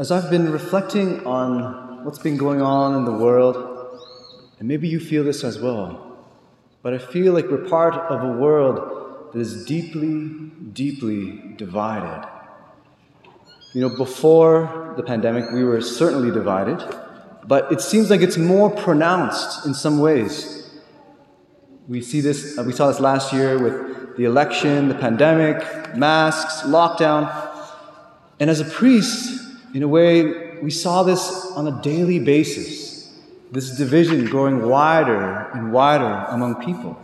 As I've been reflecting on what's been going on in the world, and maybe you feel this as well, but I feel like we're part of a world that is deeply, deeply divided. You know, before the pandemic, we were certainly divided, but it seems like it's more pronounced in some ways. We see this, uh, we saw this last year with the election, the pandemic, masks, lockdown. And as a priest, in a way, we saw this on a daily basis. This division growing wider and wider among people,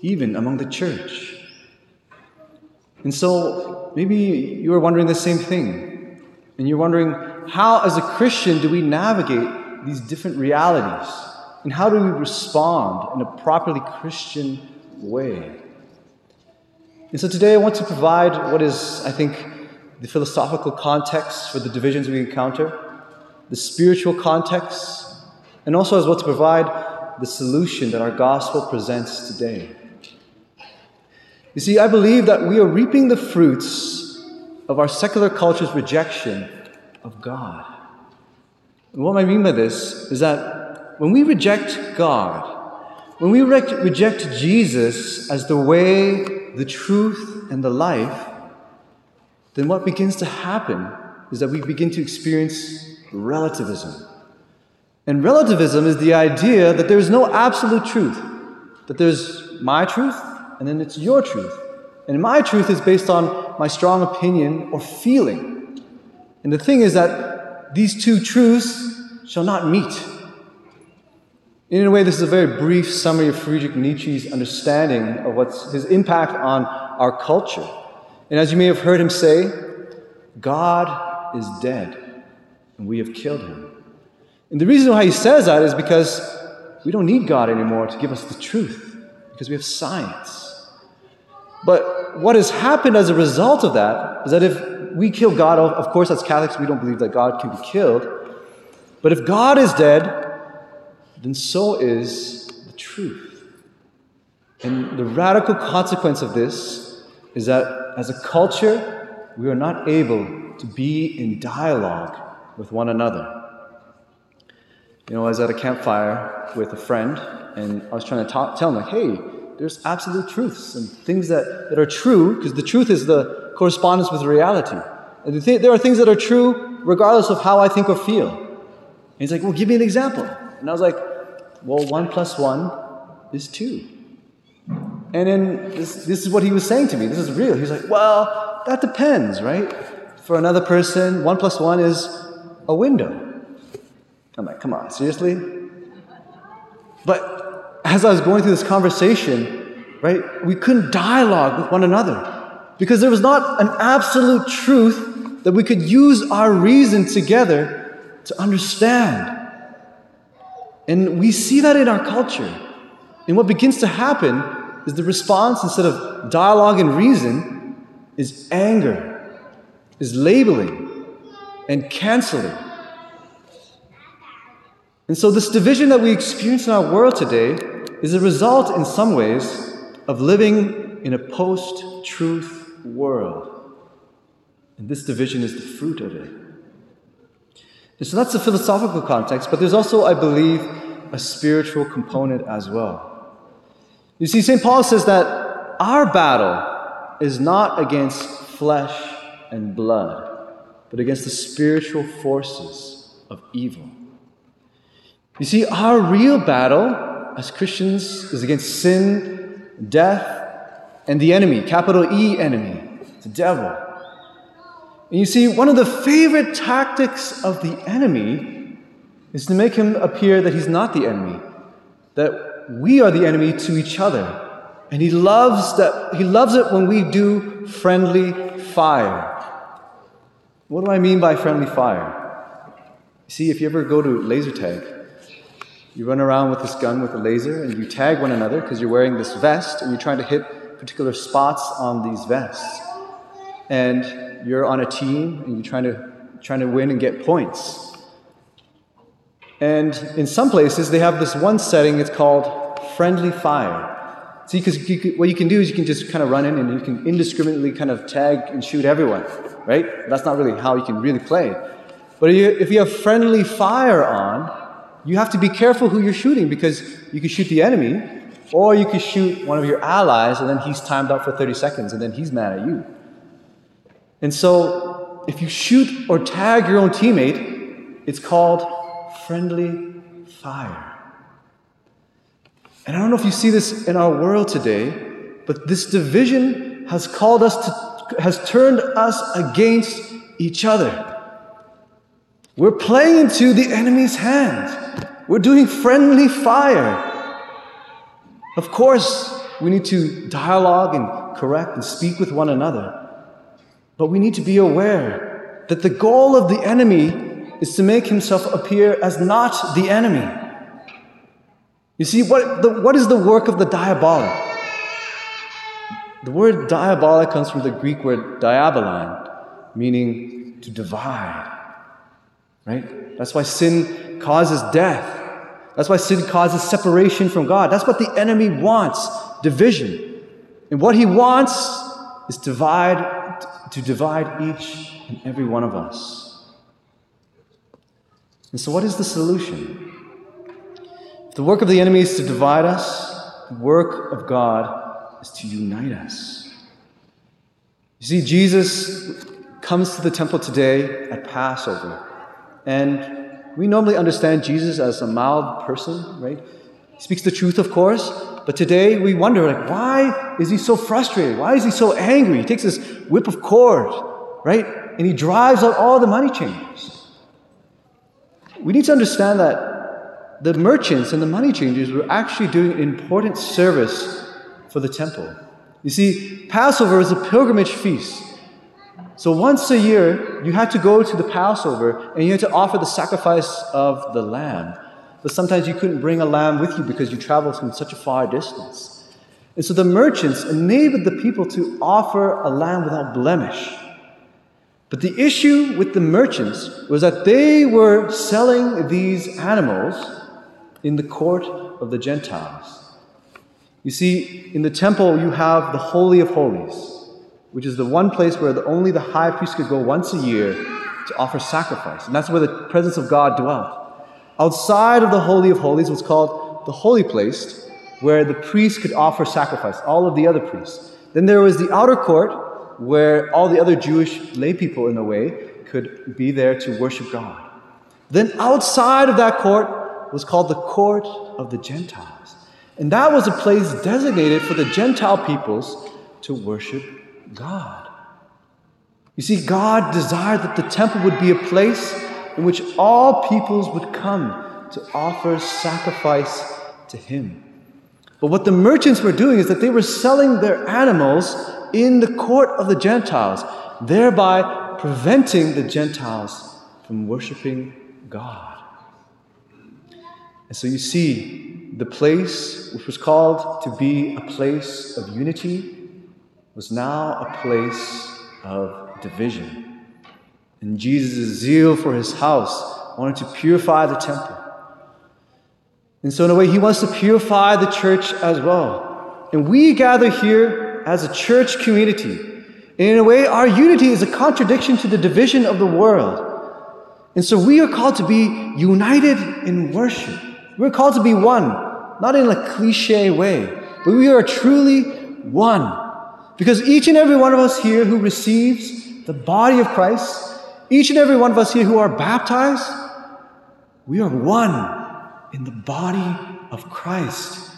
even among the church. And so maybe you are wondering the same thing. And you're wondering, how, as a Christian, do we navigate these different realities? And how do we respond in a properly Christian way? And so today I want to provide what is, I think, the philosophical context for the divisions we encounter, the spiritual context, and also as well to provide the solution that our gospel presents today. You see, I believe that we are reaping the fruits of our secular culture's rejection of God. And what I mean by this is that when we reject God, when we re- reject Jesus as the way, the truth, and the life, then what begins to happen is that we begin to experience relativism. And relativism is the idea that there is no absolute truth, that there's my truth and then it's your truth. And my truth is based on my strong opinion or feeling. And the thing is that these two truths shall not meet. In a way, this is a very brief summary of Friedrich Nietzsche's understanding of what's his impact on our culture. And as you may have heard him say, God is dead, and we have killed him. And the reason why he says that is because we don't need God anymore to give us the truth, because we have science. But what has happened as a result of that is that if we kill God, of course, as Catholics, we don't believe that God can be killed. But if God is dead, then so is the truth. And the radical consequence of this is that as a culture, we are not able to be in dialogue with one another. You know, I was at a campfire with a friend, and I was trying to talk, tell him, like, hey, there's absolute truths and things that, that are true, because the truth is the correspondence with reality. And th- there are things that are true regardless of how I think or feel. And he's like, well, give me an example. And I was like, well, one plus one is two. And then this, this is what he was saying to me. This is real. He's like, well, that depends, right? For another person, one plus one is a window. I'm like, come on, seriously? But as I was going through this conversation, right, we couldn't dialogue with one another because there was not an absolute truth that we could use our reason together to understand. And we see that in our culture. And what begins to happen is the response, instead of dialogue and reason, is anger, is labeling, and canceling. And so, this division that we experience in our world today is a result, in some ways, of living in a post truth world. And this division is the fruit of it. And so, that's the philosophical context, but there's also, I believe, a spiritual component as well. You see, St. Paul says that our battle is not against flesh and blood, but against the spiritual forces of evil. You see, our real battle as Christians is against sin, death, and the enemy, capital E enemy, the devil. And you see, one of the favorite tactics of the enemy is to make him appear that he's not the enemy, that we are the enemy to each other. And he loves that he loves it when we do friendly fire. What do I mean by friendly fire? See, if you ever go to laser tag, you run around with this gun with a laser and you tag one another because you're wearing this vest and you're trying to hit particular spots on these vests. And you're on a team and you're trying to trying to win and get points. And in some places, they have this one setting, it's called friendly fire. See, because what you can do is you can just kind of run in and you can indiscriminately kind of tag and shoot everyone, right? That's not really how you can really play. But if you have friendly fire on, you have to be careful who you're shooting because you can shoot the enemy or you can shoot one of your allies and then he's timed out for 30 seconds and then he's mad at you. And so if you shoot or tag your own teammate, it's called friendly fire. And I don't know if you see this in our world today, but this division has called us to, has turned us against each other. We're playing into the enemy's hands. We're doing friendly fire. Of course, we need to dialogue and correct and speak with one another. But we need to be aware that the goal of the enemy is to make himself appear as not the enemy. You see, what, the, what is the work of the diabolic? The word diabolic comes from the Greek word diabolon, meaning to divide right? That's why sin causes death. That's why sin causes separation from God. That's what the enemy wants division. And what he wants is divide, to divide each and every one of us. And so, what is the solution? If the work of the enemy is to divide us, the work of God is to unite us. You see, Jesus comes to the temple today at Passover. And we normally understand Jesus as a mild person, right? He speaks the truth, of course, but today we wonder, like, why is he so frustrated? Why is he so angry? He takes this whip of cord, right? And he drives out all the money changers. We need to understand that the merchants and the money changers were actually doing an important service for the temple. You see, Passover is a pilgrimage feast. So once a year, you had to go to the Passover and you had to offer the sacrifice of the lamb. But sometimes you couldn't bring a lamb with you because you traveled from such a far distance. And so the merchants enabled the people to offer a lamb without blemish. But the issue with the merchants was that they were selling these animals in the court of the Gentiles. You see, in the temple, you have the Holy of Holies which is the one place where the, only the high priest could go once a year to offer sacrifice. And that's where the presence of God dwelt. Outside of the Holy of Holies was called the Holy Place, where the priest could offer sacrifice, all of the other priests. Then there was the outer court, where all the other Jewish lay people, in a way, could be there to worship God. Then outside of that court was called the court of the Gentiles. And that was a place designated for the Gentile peoples to worship God. You see, God desired that the temple would be a place in which all peoples would come to offer sacrifice to Him. But what the merchants were doing is that they were selling their animals in the court of the Gentiles, thereby preventing the Gentiles from worshiping God. And so you see, the place which was called to be a place of unity was now a place of division. And Jesus' zeal for his house wanted to purify the temple. And so, in a way, he wants to purify the church as well. And we gather here as a church community. And in a way, our unity is a contradiction to the division of the world. And so we are called to be united in worship. We're called to be one, not in a cliche way, but we are truly one. Because each and every one of us here who receives the body of Christ, each and every one of us here who are baptized, we are one in the body of Christ.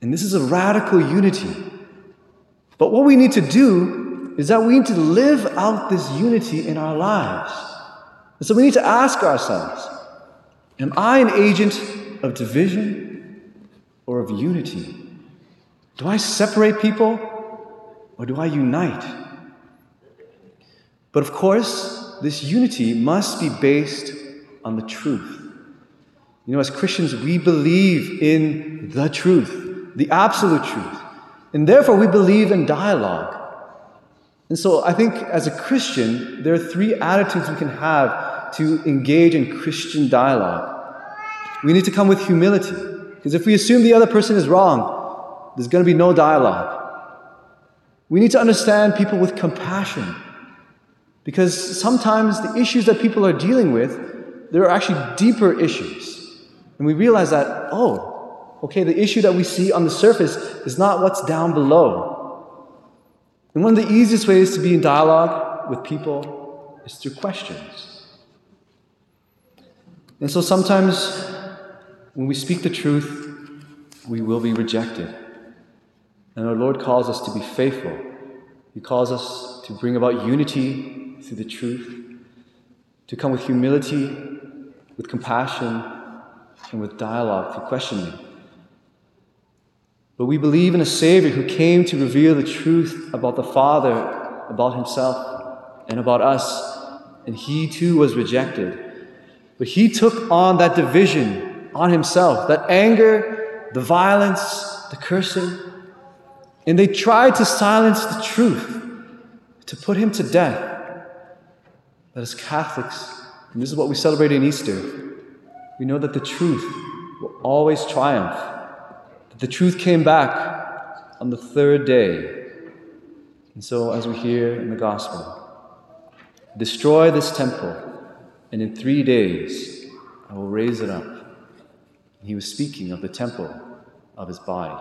And this is a radical unity. But what we need to do is that we need to live out this unity in our lives. And so we need to ask ourselves Am I an agent of division or of unity? Do I separate people or do I unite? But of course, this unity must be based on the truth. You know, as Christians, we believe in the truth, the absolute truth. And therefore, we believe in dialogue. And so, I think as a Christian, there are three attitudes we can have to engage in Christian dialogue. We need to come with humility, because if we assume the other person is wrong, there's going to be no dialogue. We need to understand people with compassion. Because sometimes the issues that people are dealing with, there are actually deeper issues. And we realize that, oh, okay, the issue that we see on the surface is not what's down below. And one of the easiest ways to be in dialogue with people is through questions. And so sometimes when we speak the truth, we will be rejected. And our Lord calls us to be faithful. He calls us to bring about unity through the truth, to come with humility, with compassion, and with dialogue through questioning. But we believe in a Savior who came to reveal the truth about the Father, about Himself, and about us. And He too was rejected. But He took on that division on Himself, that anger, the violence, the cursing. And they tried to silence the truth, to put him to death. But as Catholics, and this is what we celebrate in Easter, we know that the truth will always triumph. The truth came back on the third day. And so, as we hear in the Gospel, destroy this temple, and in three days I will raise it up. And he was speaking of the temple of his body.